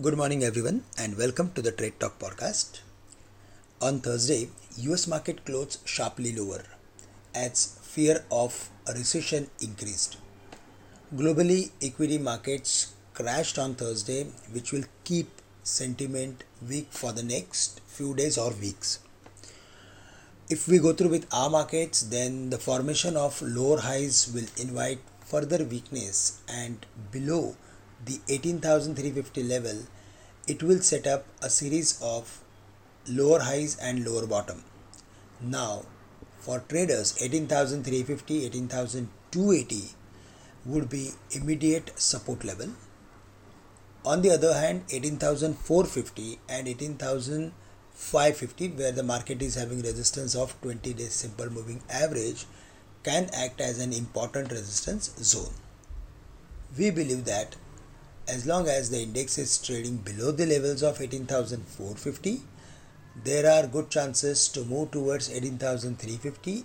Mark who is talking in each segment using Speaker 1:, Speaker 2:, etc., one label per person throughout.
Speaker 1: Good morning, everyone, and welcome to the Trade Talk podcast. On Thursday, US market closed sharply lower as fear of a recession increased. Globally, equity markets crashed on Thursday, which will keep sentiment weak for the next few days or weeks. If we go through with our markets, then the formation of lower highs will invite further weakness and below the 18350 level it will set up a series of lower highs and lower bottom. Now for traders 18350 18280 would be immediate support level. On the other hand 18450 and 18550 where the market is having resistance of 20 days simple moving average can act as an important resistance zone. We believe that as long as the index is trading below the levels of 18450 there are good chances to move towards 18350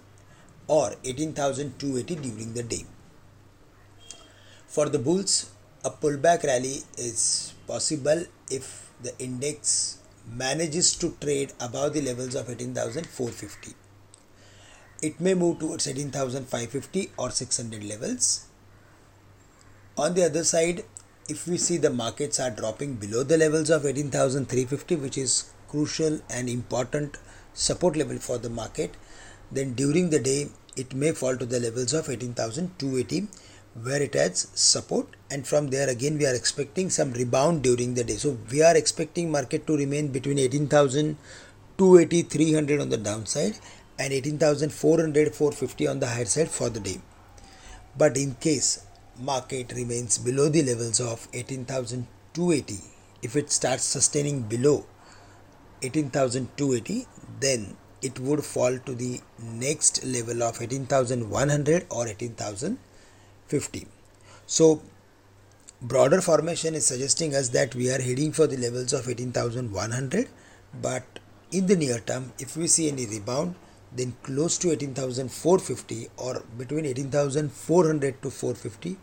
Speaker 1: or 18280 during the day. For the bulls a pullback rally is possible if the index manages to trade above the levels of 18450 it may move towards 18550 or 600 levels. On the other side if we see the markets are dropping below the levels of 18350 which is crucial and important support level for the market then during the day it may fall to the levels of 18280 where it has support. And from there again we are expecting some rebound during the day. So we are expecting market to remain between 18280 300 on the downside and 18400 450 on the higher side for the day. But in case market remains below the levels of 18280 if it starts sustaining below 18280 then it would fall to the next level of 18100 or 18050 so broader formation is suggesting us that we are heading for the levels of 18100 but in the near term if we see any rebound then close to 18450 or between 18400 to 450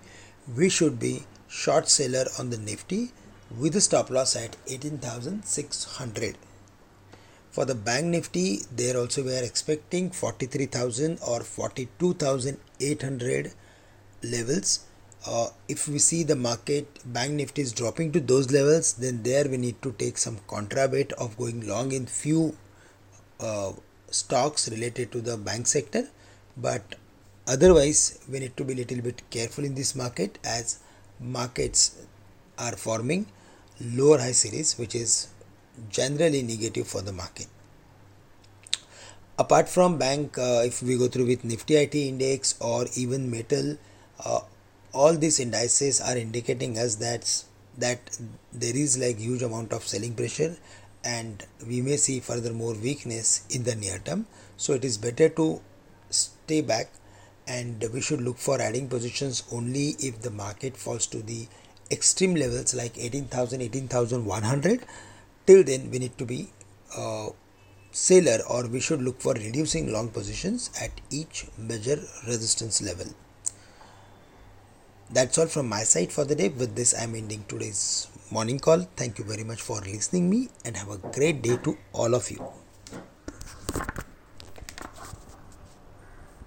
Speaker 1: we should be short seller on the nifty with a stop loss at 18600 for the bank nifty there also we are expecting 43000 or 42800 levels. Uh, if we see the market bank nifty is dropping to those levels then there we need to take some contra bet of going long in few uh, stocks related to the bank sector but otherwise we need to be little bit careful in this market as markets are forming lower high series which is generally negative for the market. Apart from bank uh, if we go through with nifty it index or even metal uh, all these indices are indicating us that that there is like huge amount of selling pressure and we may see further more weakness in the near term. So it is better to stay back and we should look for adding positions only if the market falls to the extreme levels like 18000 18100 till then we need to be uh, seller or we should look for reducing long positions at each major resistance level. That's all from my side for the day. With this i'm ending today's morning call. Thank you very much for listening me and have a great day to all of you